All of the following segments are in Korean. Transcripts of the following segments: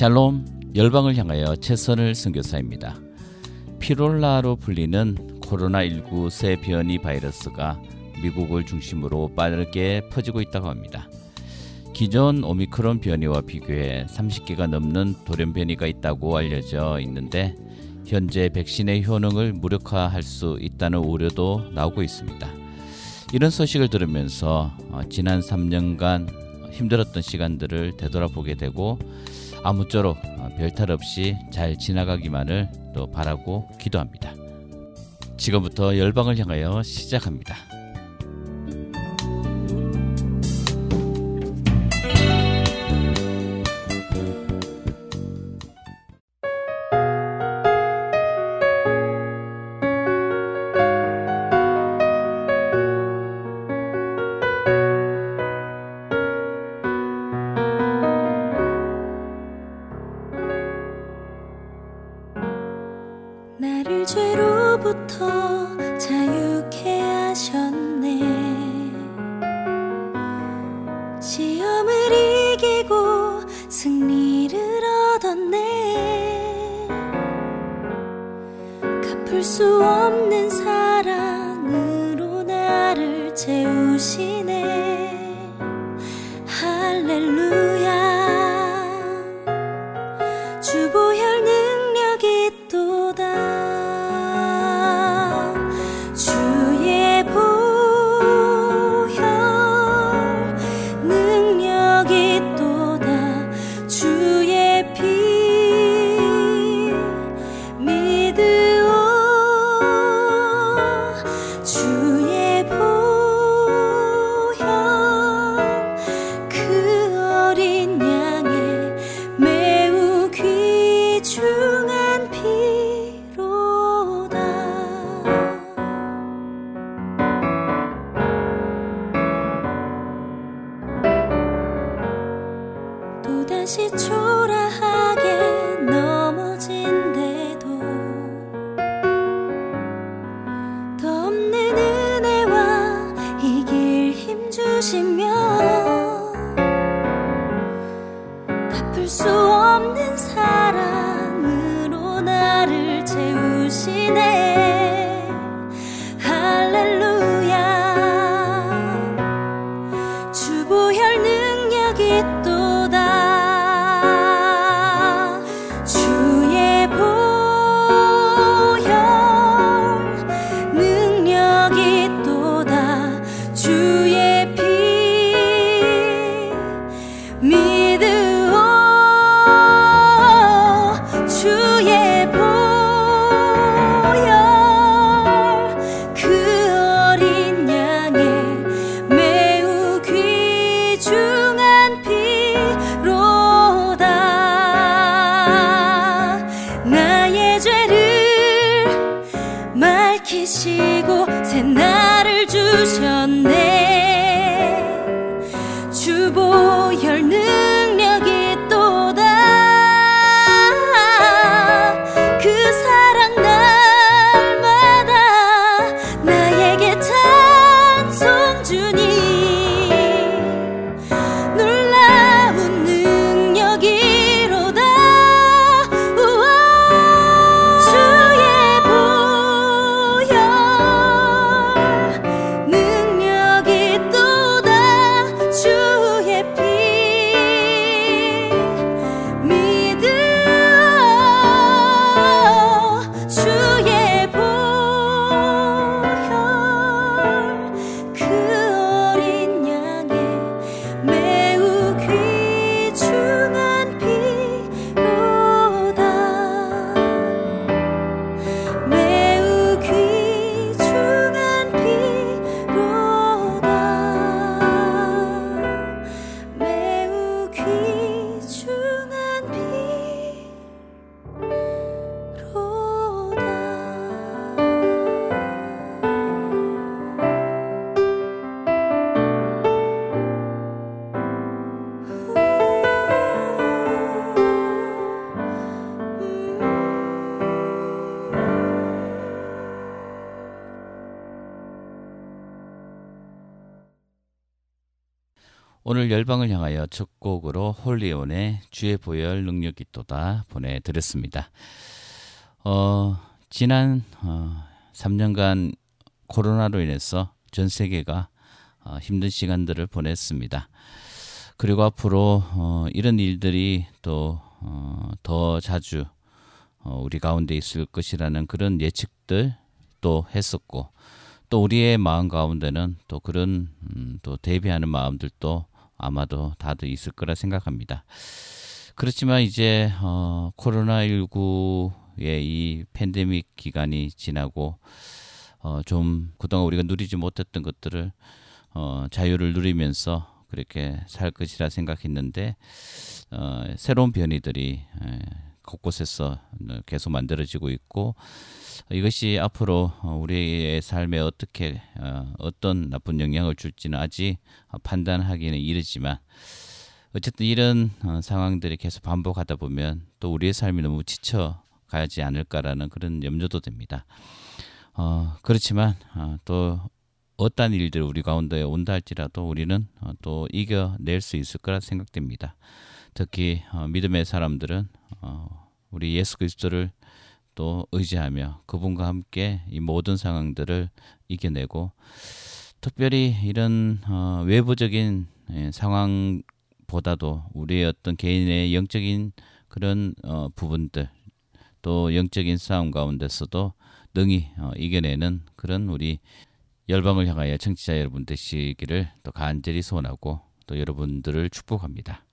샬롬 열방을 향하여 최선을 선교사입니다. 피롤라로 불리는 코로나19 새 변이 바이러스가 미국을 중심으로 빠르게 퍼지고 있다고 합니다. 기존 오미크론 변이와 비교해 30개가 넘는 돌연 변이가 있다고 알려져 있는데 현재 백신의 효능을 무력화할 수 있다는 우려도 나오고 있습니다. 이런 소식을 들으면서 어, 지난 3년간 힘들었던 시간들을 되돌아보게 되고 아무쪼록 어, 별탈 없이 잘 지나가기만을 또 바라고 기도합니다. 지금부터 열방을 향하여 시작합니다. 오늘 열방을 향하여 첫 곡으로 홀리온의 주의 보혈 능력이 또다 보내드렸습니다. 어, 지난 어, 3년간 코로나로 인해서 전 세계가 어, 힘든 시간들을 보냈습니다. 그리고 앞으로 어, 이런 일들이 또더 어, 자주 어, 우리 가운데 있을 것이라는 그런 예측들 또 했었고 또 우리의 마음 가운데는 또 그런 음, 또 대비하는 마음들도 아마도 다들 있을 거라 생각합니다. 그렇지만 이제 어, 코로나 19의 이 팬데믹 기간이 지나고 어, 좀 그동안 우리가 누리지 못했던 것들을 어, 자유를 누리면서 그렇게 살 것이라 생각했는데 어, 새로운 변이들이 에, 곳곳에서 계속 만들어지고 있고 이것이 앞으로 우리의 삶에 어떻게 어, 어떤 나쁜 영향을 줄지는 아직 판단하기는 이르지만 어쨌든 이런 어, 상황들이 계속 반복하다 보면 또 우리의 삶이 너무 지쳐 가지 않을까라는 그런 염려도 됩니다. 어, 그렇지만 어, 또 어떤 일들 우리 가운데 온다 할지라도 우리는 어, 또 이겨낼 수 있을 거라 생각됩니다. 특히 어, 믿음의 사람들은 어, 우리 예수 그리스도를 또 의지하며 그분과 함께 이 모든 상황들을 이겨내고 특별히 이런 어, 외부적인 예, 상황보다도 우리의 어떤 개인의 영적인 그런 어, 부분들 또 영적인 싸움 가운데서도 능히 어, 이겨내는 그런 우리 열방을 향하여 청취자 여러분 되시기를 또 간절히 소원하고 또 여러분들을 축복합니다.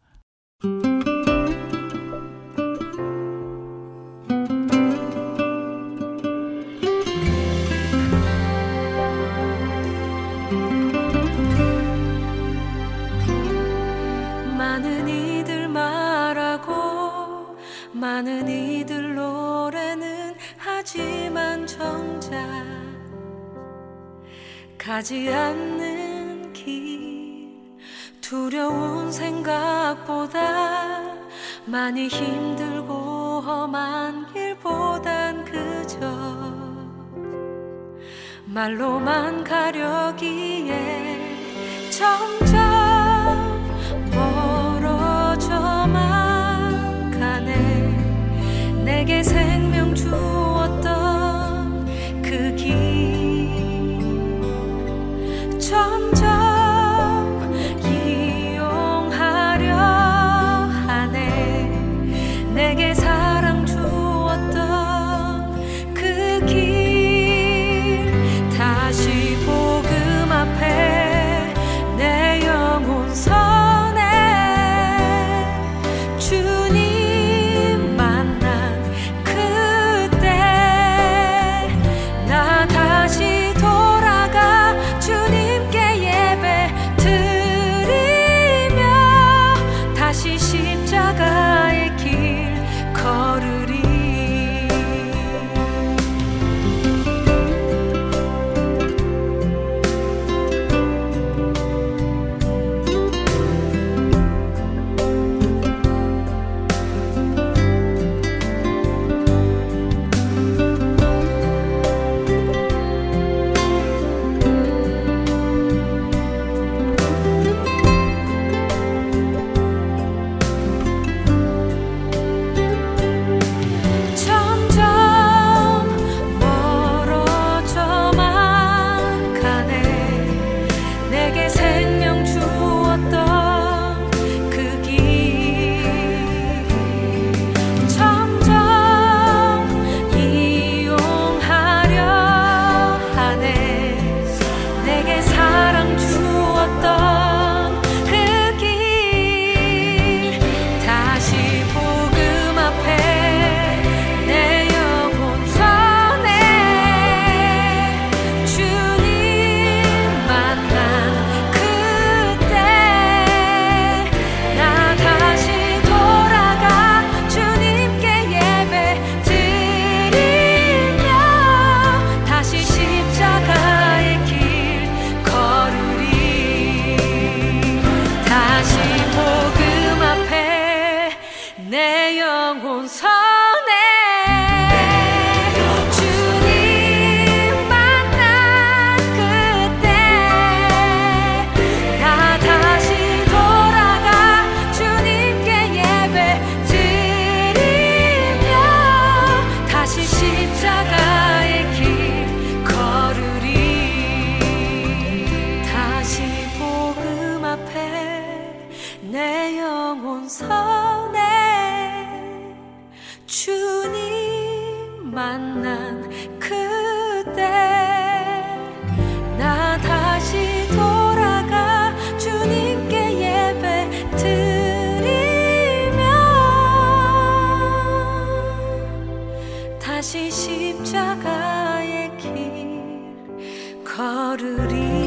가지 않는 길. 두려운 생각보다 많이 힘들고 험한 길보단 그저 말로만 가려기에 점 다시 십자가의 길 걸으리.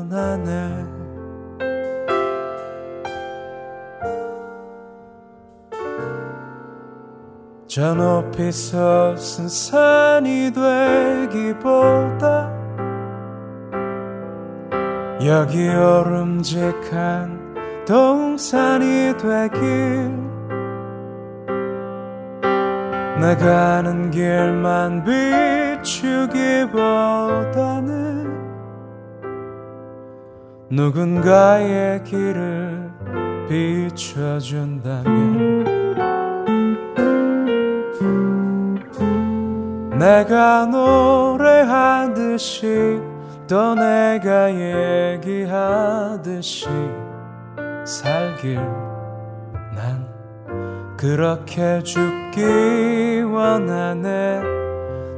하네. 저 높이서 쓴 산이 되기보다 여기 오름직한 동산이 되길 내가 아는 길만 비추기보다는 누군가의 길을 비춰준다면 내가 노래하듯이 또 내가 얘기하듯이 살길 난 그렇게 죽기 원하네.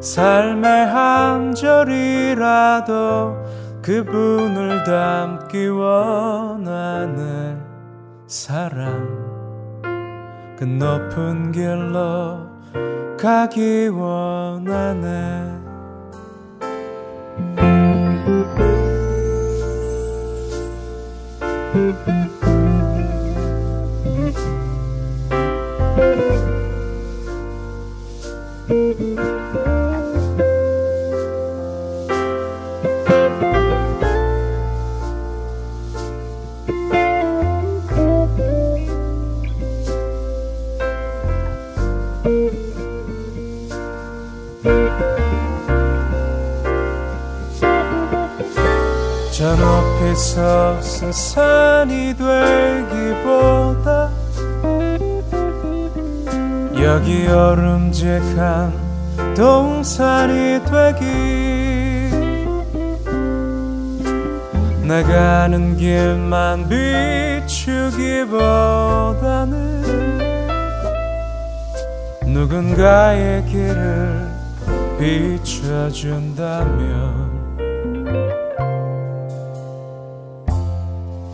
삶의 한 절이라도 그분을 닮기 원하네 사랑 그 높은 길로 가기 원하네 저 높이서 쓴 산이 되기보다 여기 얼음직한 동산이 되기 내가 아는 길만 비추기보다는 누군가의 길을 비춰준다면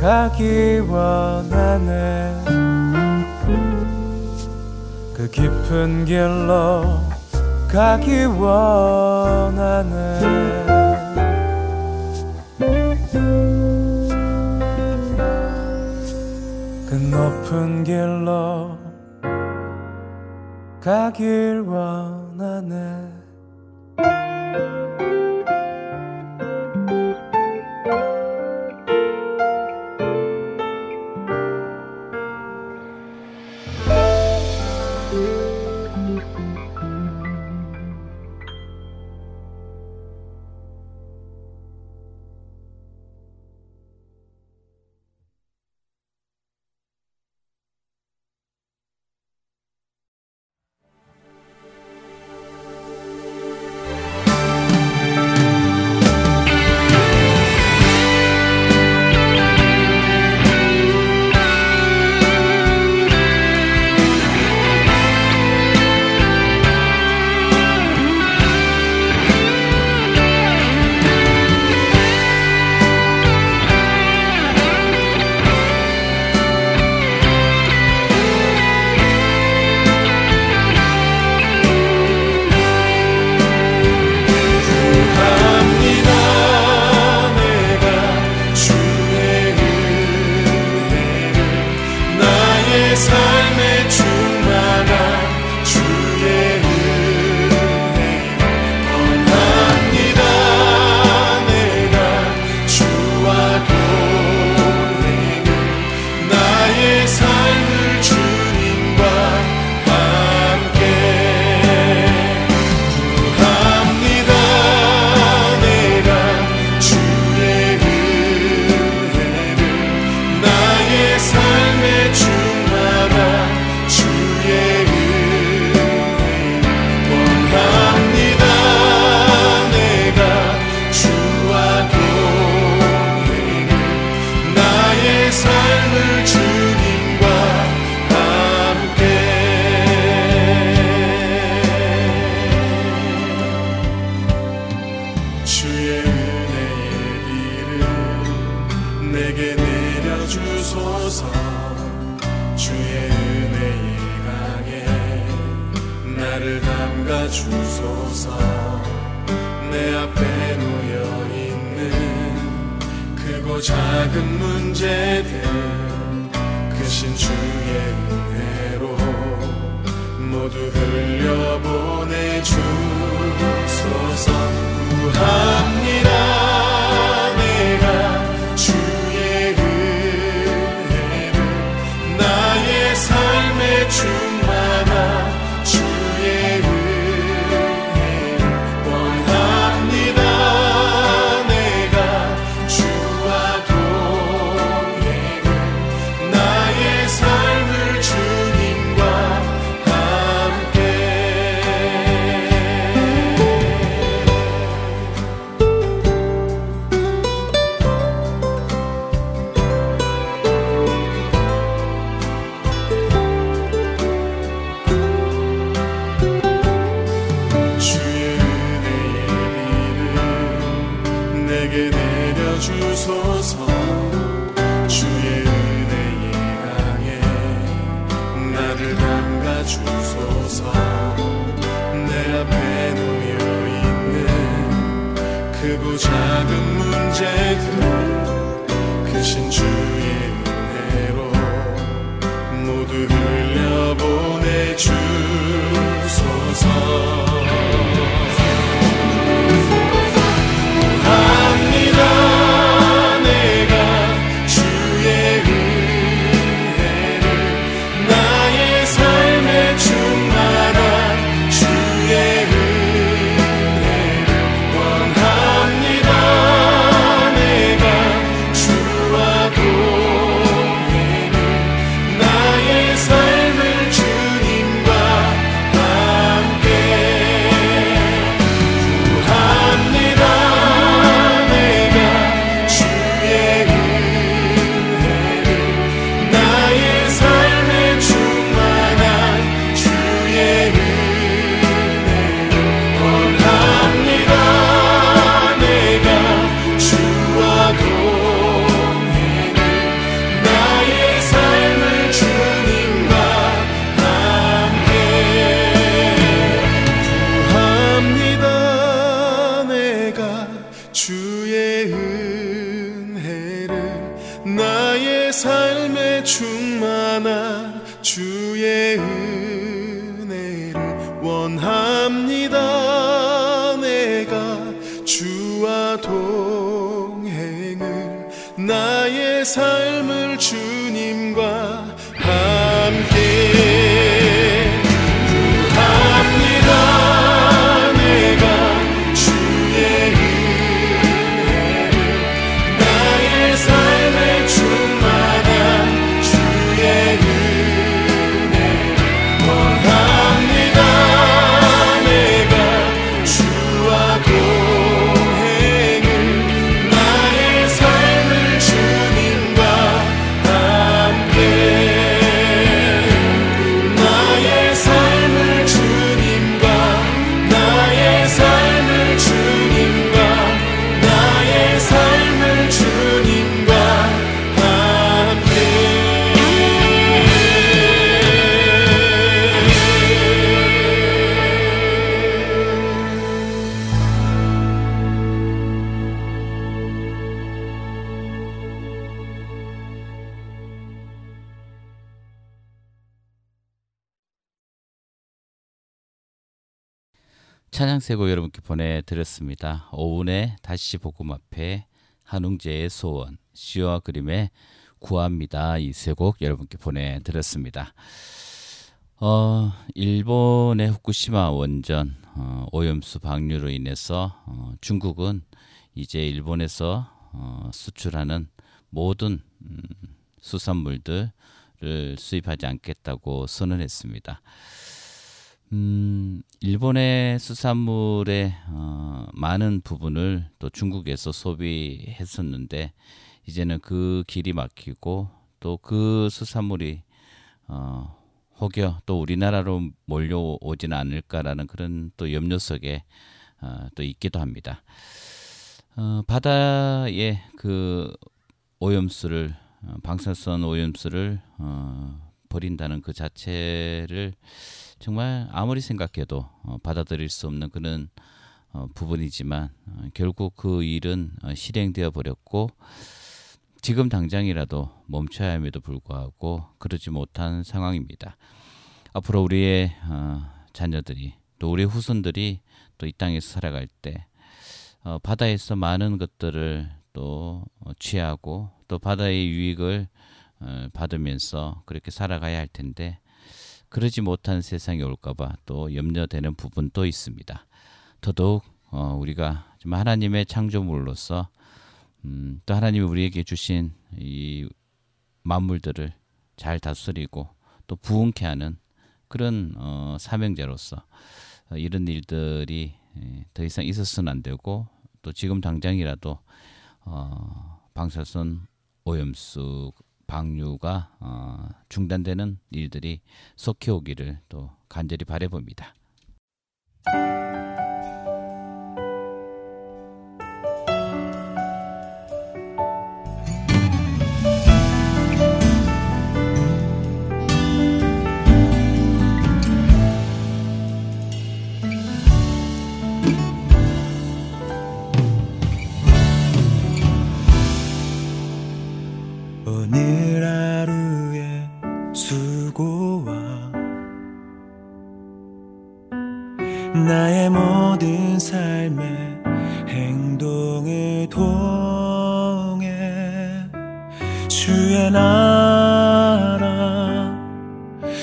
가기 원하네. 그 깊은 길로 가기 원하네. 그 높은 길로 가길 원하네 동행을 나의 삶을 주님과 세고 여러분께 보내드렸습니다. 오은의 다시 복음 앞에 한웅재의 소원, 시와 그림의 구합니다. 이 세 곡 여러분께 보내드렸습니다. 어, 일본의 후쿠시마 원전 어, 오염수 방류로 인해서 어, 중국은 이제 일본에서 어, 수출하는 모든 음, 수산물들을 수입하지 않겠다고 선언했습니다. 음, 일본의 수산물의 어, 많은 부분을 또 중국에서 소비했었는데 이제는 그 길이 막히고 또 그 수산물이 어, 혹여 또 우리나라로 몰려오지는 않을까라는 그런 또 염려 속에 어, 또 있기도 합니다. 어, 바다에 그 오염수를 어, 방사선 오염수를 어, 버린다는 그 자체를 정말 아무리 생각해도 어, 받아들일 수 없는 그런 어, 부분이지만 어, 결국 그 일은 어, 실행되어 버렸고 지금 당장이라도 멈춰야 함에도 불구하고 그러지 못한 상황입니다. 앞으로 우리의 어, 자녀들이 또 우리 후손들이 또 이 땅에서 살아갈 때 어, 바다에서 많은 것들을 또 어, 취하고 또 바다의 유익을 어, 받으면서 그렇게 살아가야 할 텐데 그러지 못한 세상이 올까봐 또 염려되는 부분도 있습니다. 더더욱 어, 우리가 좀 하나님의 창조물로서 음, 또 하나님이 우리에게 주신 이 만물들을 잘 다스리고 또 부흥케 하는 그런 어, 사명자로서 어, 이런 일들이 예, 더 이상 있었으면 안 되고 또 지금 당장이라도 어, 방사선 오염수 방류가 어, 중단되는 일들이 속해 오기를 또 간절히 바래봅니다. 나의 모든 삶의 행동을 통해 주의 나라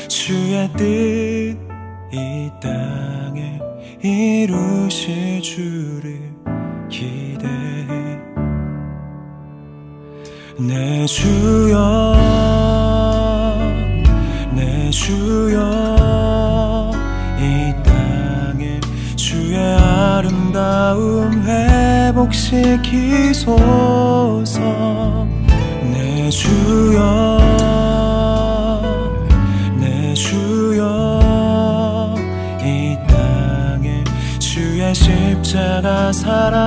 주의 뜻 이 땅에 이루실 주를 기대해. 내 주여 회복시키소서 내 주여 내 주여 이 땅에 주의 십자가 사랑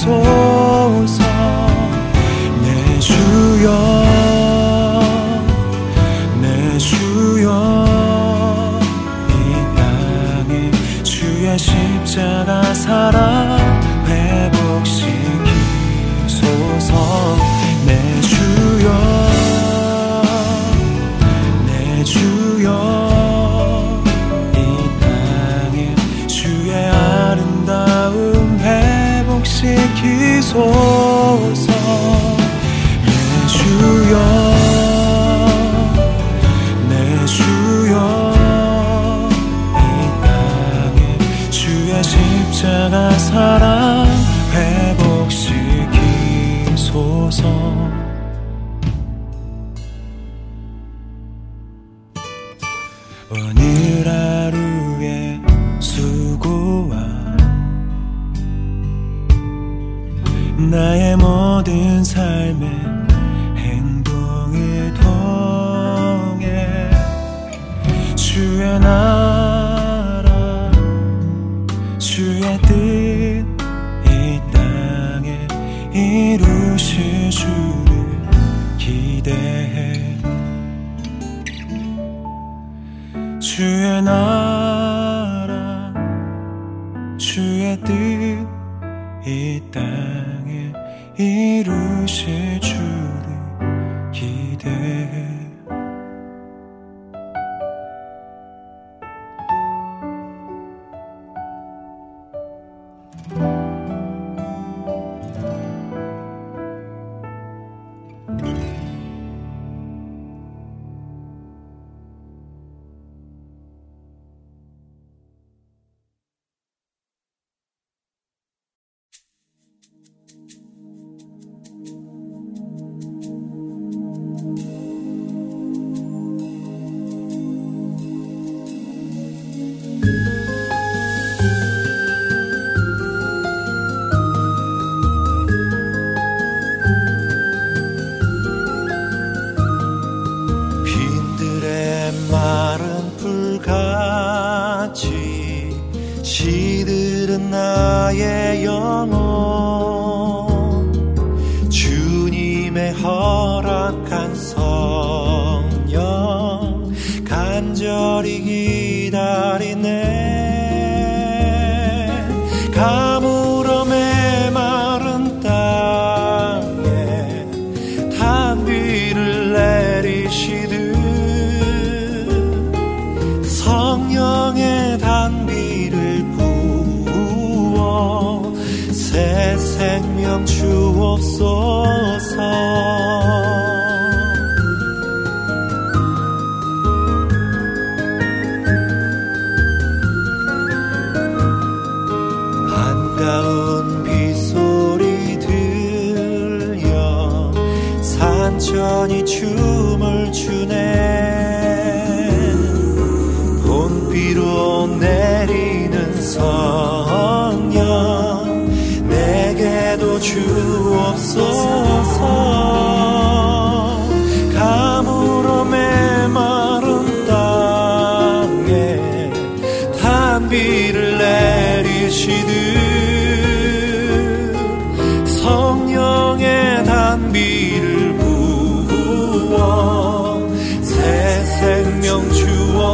소서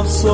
주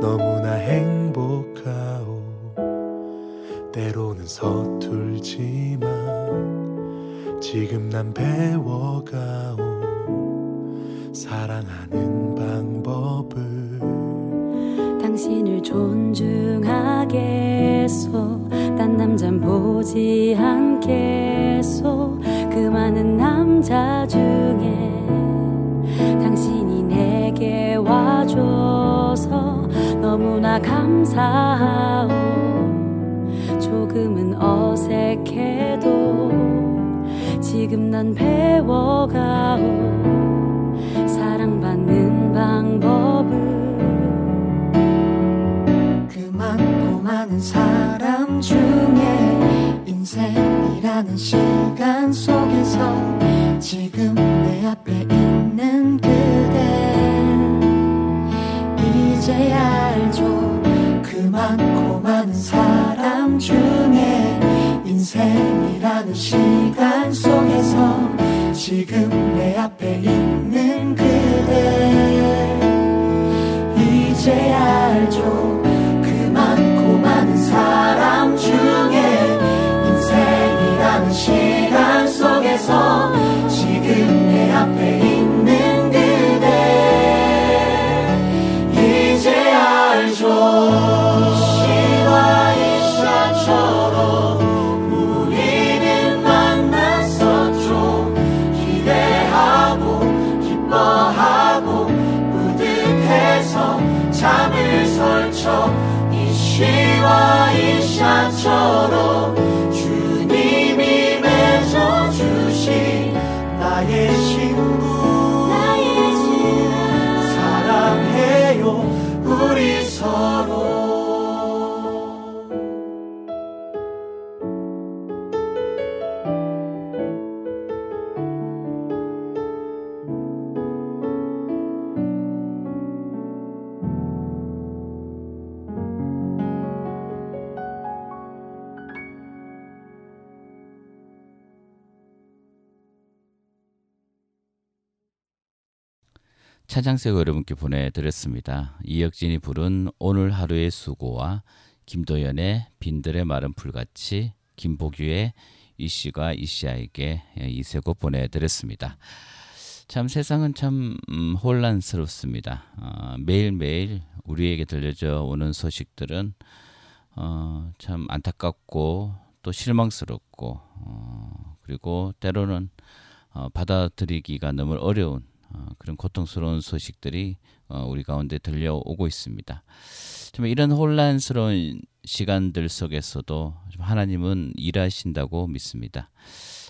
너무나 행복하오. 때로는 서툴지만 지금 난 배워가오. 사랑하는 방법을 당신을 존중하겠소. 딴 남잔 보지 않겠소. 그 많은 남자 중에 당신이 내게 와줘서 너무나 감사하오. 조금은 어색해도 지금 난 배워가오. 사랑받는 방법을 그 많고 많은 사람 중에 인생이라는 시간 속에서 지금 내 앞에 있는 그대. 이제 알죠? 그 많고 많은 사람 중에 인생이라는 시간 속에서 지금 내 앞에 있는 그대. 이제 알죠? 그 많고 많은 사람 중에 인생이라는 시간 속에서 지금 내 앞에 처럼 주님이 맺어주신 나의 차장색 여러분께 보내드렸습니다. 이혁진이 부른 오늘 하루의 수고와 김도연의 빈들의 마른 풀같이 김복규의 이씨가 이씨아에게 이세곡 보내드렸습니다. 참 세상은 참 음, 혼란스럽습니다. 어, 매일매일 우리에게 들려져 오는 소식들은 어, 참 안타깝고 또 실망스럽고 어, 그리고 때로는 어, 받아들이기가 너무 어려운 어, 그런 고통스러운 소식들이 어, 우리 가운데 들려오고 있습니다. 정말 이런 혼란스러운 시간들 속에서도 하나님은 일하신다고 믿습니다.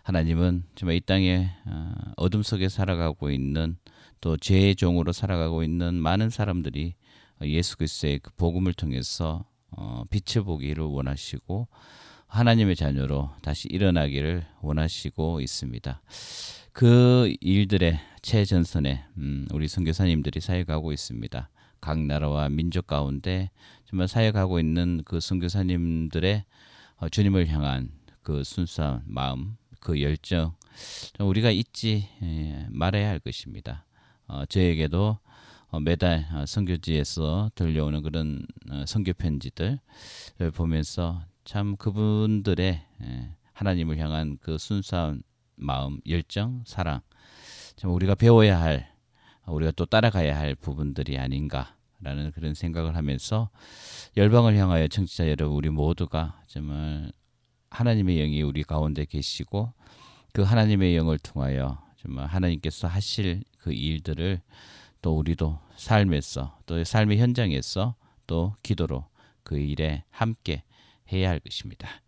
하나님은 정말 이 땅에 어, 어둠 속에 살아가고 있는 또 죄의 종으로 살아가고 있는 많은 사람들이 예수 그리스도의 그 복음을 통해서 어, 빛을 보기를 원하시고 하나님의 자녀로 다시 일어나기를 원하시고 있습니다. 그 일들의 최전선에 음, 우리 선교사님들이 사역하고 있습니다. 각 나라와 민족 가운데 정말 사역하고 있는 그 선교사님들의 어, 주님을 향한 그 순수한 마음, 그 열정 우리가 잊지 예, 말아야 할 것입니다. 어, 저에게도 어, 매달 어, 선교지에서 들려오는 그런 어, 선교 편지들을 보면서 참 그분들의 예, 하나님을 향한 그 순수한 마음, 열정, 사랑 참 우리가 배워야 할 우리가 또 따라가야 할 부분들이 아닌가라는 그런 생각을 하면서 열방을 향하여 청취자 여러분 우리 모두가 정말 하나님의 영이 우리 가운데 계시고 그 하나님의 영을 통하여 정말 하나님께서 하실 그 일들을 또 우리도 삶에서 또 삶의 현장에서 또 기도로 그 일에 함께 해야 할 것입니다. 다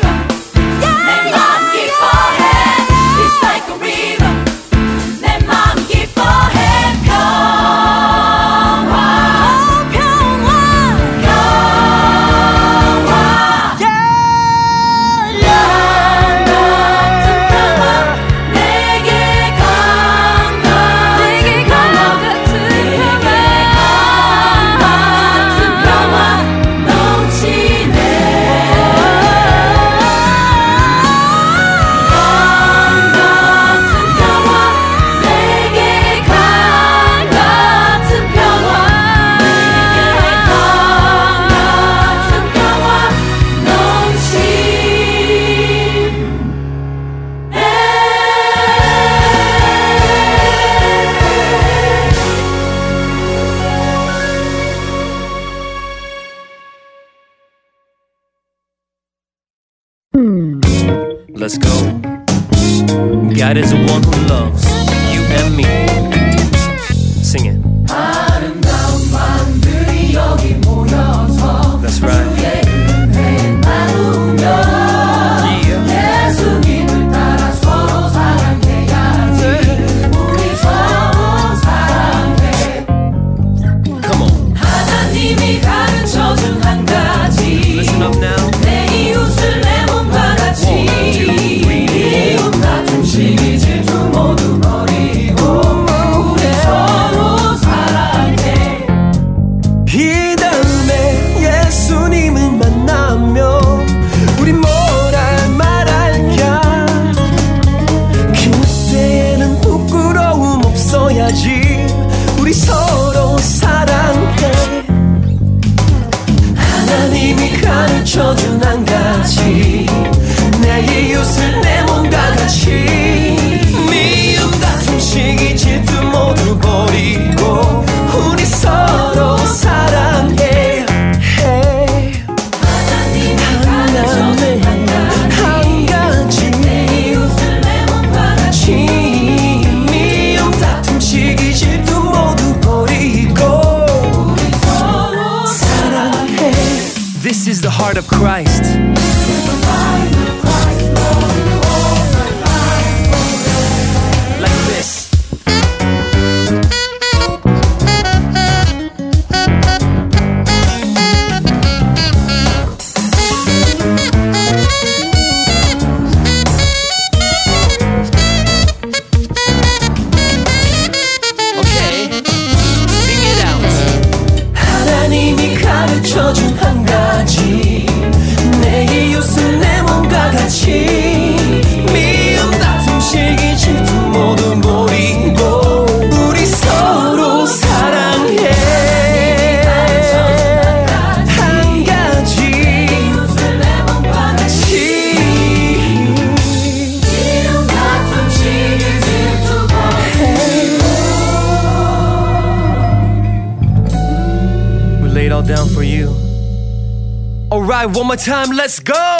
He more time, let's go!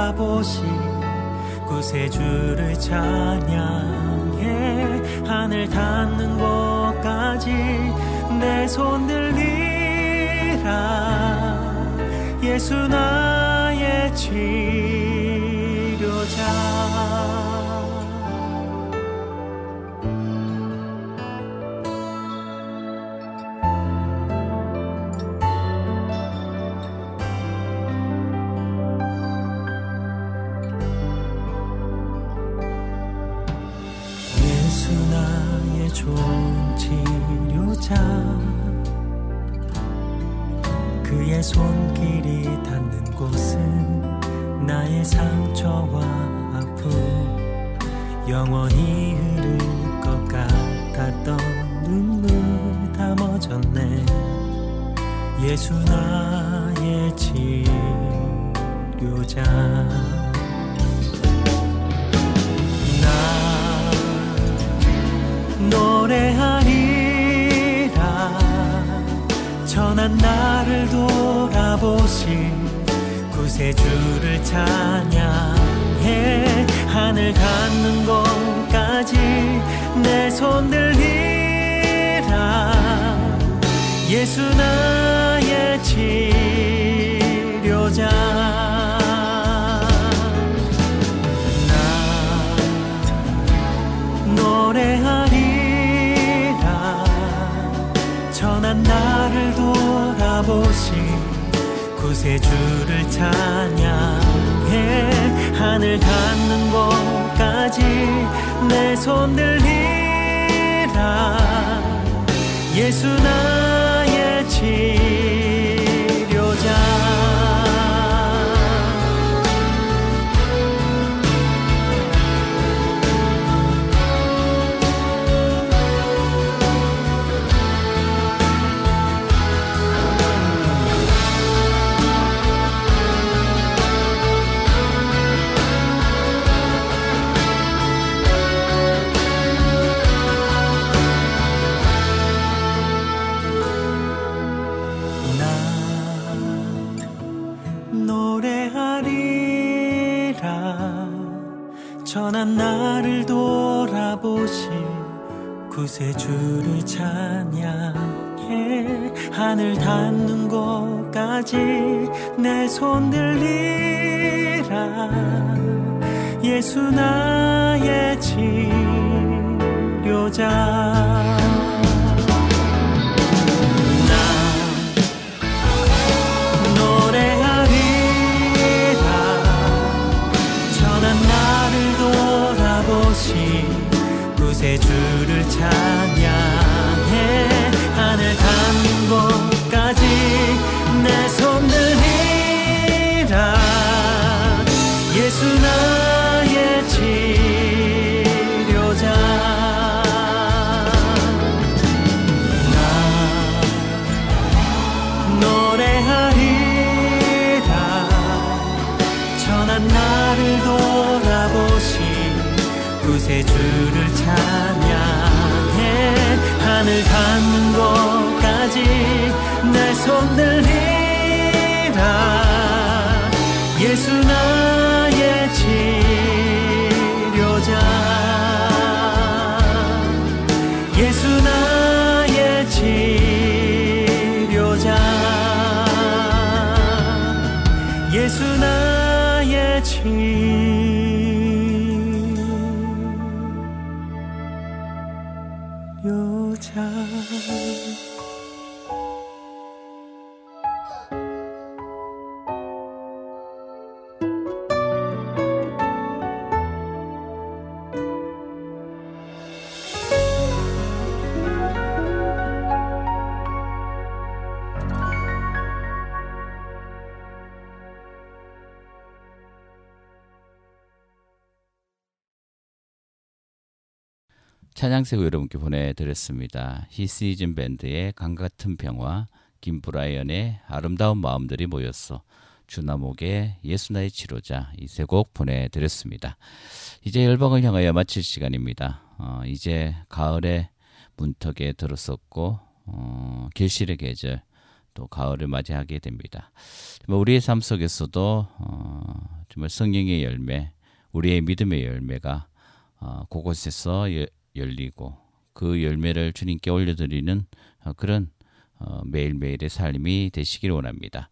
아버지 구세주를 찬양해. 하늘 닿는 곳까지 내 손 들리라. 예수 나의 주 내 손 들리라. 예수 나의 치 구세주를 찬양해 하늘 닿는 곳까지 내 손 들리라. 예수 나의 치료자 구 곳까지 내손 들리라. 예수 나의 치 찬양세고 여러분께 보내드렸습니다. 히시즌 밴드의 강같은 평화, 김브라이언의 아름다운 마음들이 모였어, 주나목의 예수나의 치료자 이 세 곡 보내드렸습니다. 이제 열방을 향하여 마칠 시간입니다. 어, 이제 가을의 문턱에 들었었고 어, 길실의 계절 또 가을을 맞이하게 됩니다. 우리의 삶 속에서도 어, 정말 성령의 열매, 우리의 믿음의 열매가 어, 그곳에서 여- 열리고 그 열매를 주님께 올려드리는 어, 그런 어, 매일매일의 삶이 되시기를 원합니다.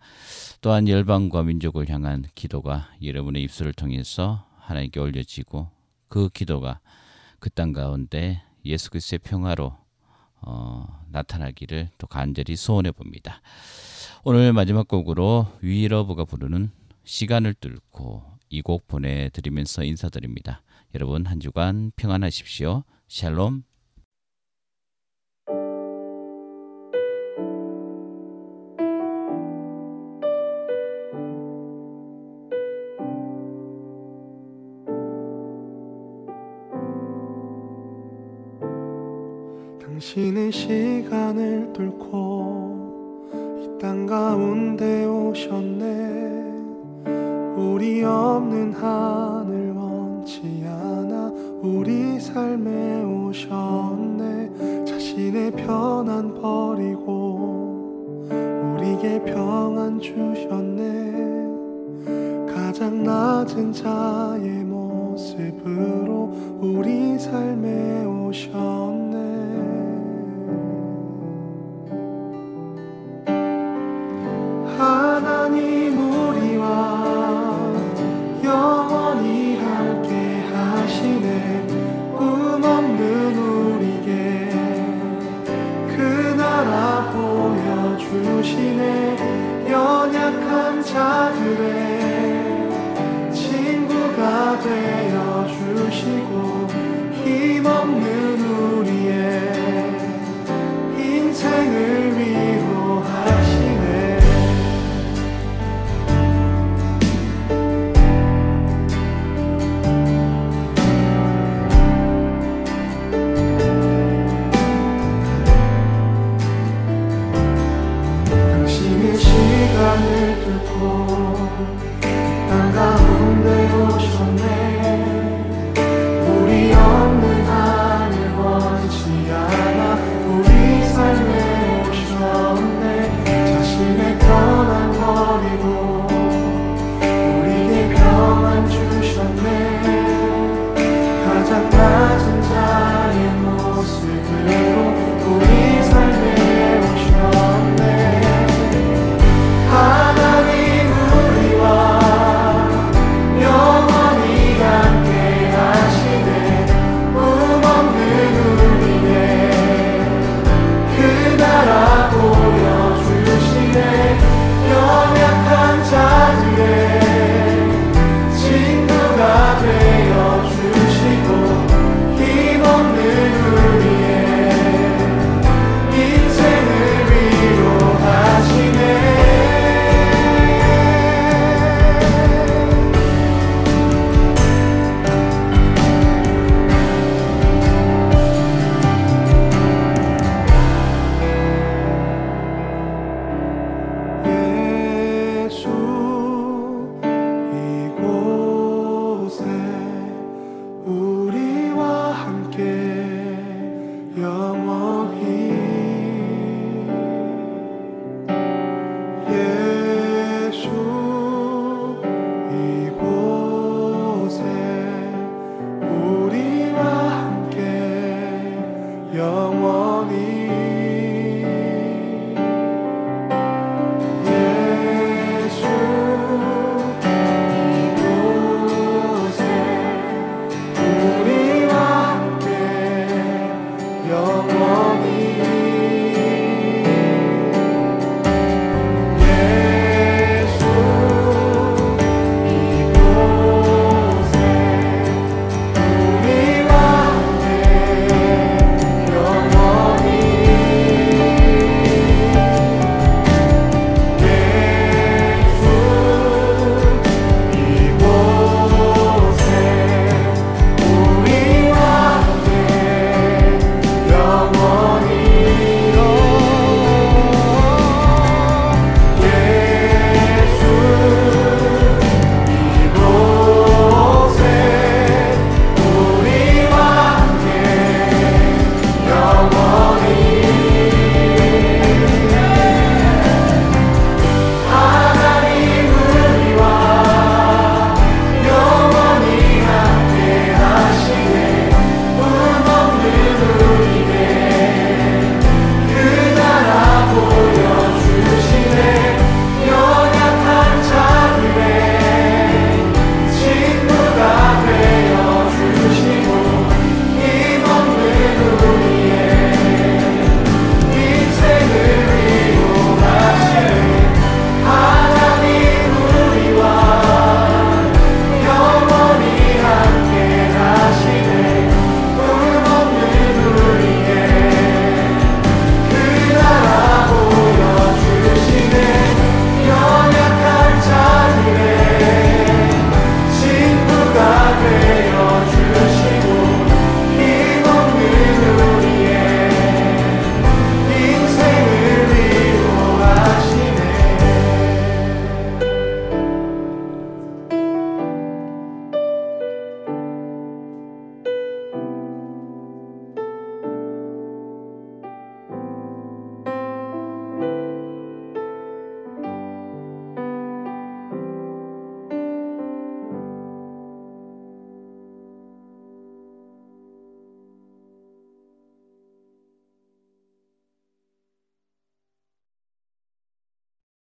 또한 열방과 민족을 향한 기도가 여러분의 입술을 통해서 하나님께 올려지고 그 기도가 그 땅 가운데 예수 그리스도의 평화로 어, 나타나기를 또 간절히 소원해 봅니다. 오늘 마지막 곡으로 위러브가 부르는 시간을 뚫고 이 곡 보내드리면서 인사드립니다. 여러분 한 주간 평안하십시오. 샬롬. 당신의 시간을 뚫고 이 땅 가운데 오셨네 우리 없는 한 삶에 오셨네. 자신의 편안 버리고 우리에게 평안 주셨네. 가장 낮은 자의